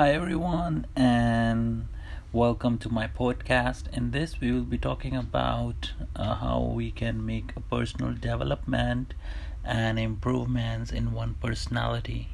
Hi, everyone, and welcome to my podcast. In this, we will be talking about uh, how we can make a personal development and improvements in one personality.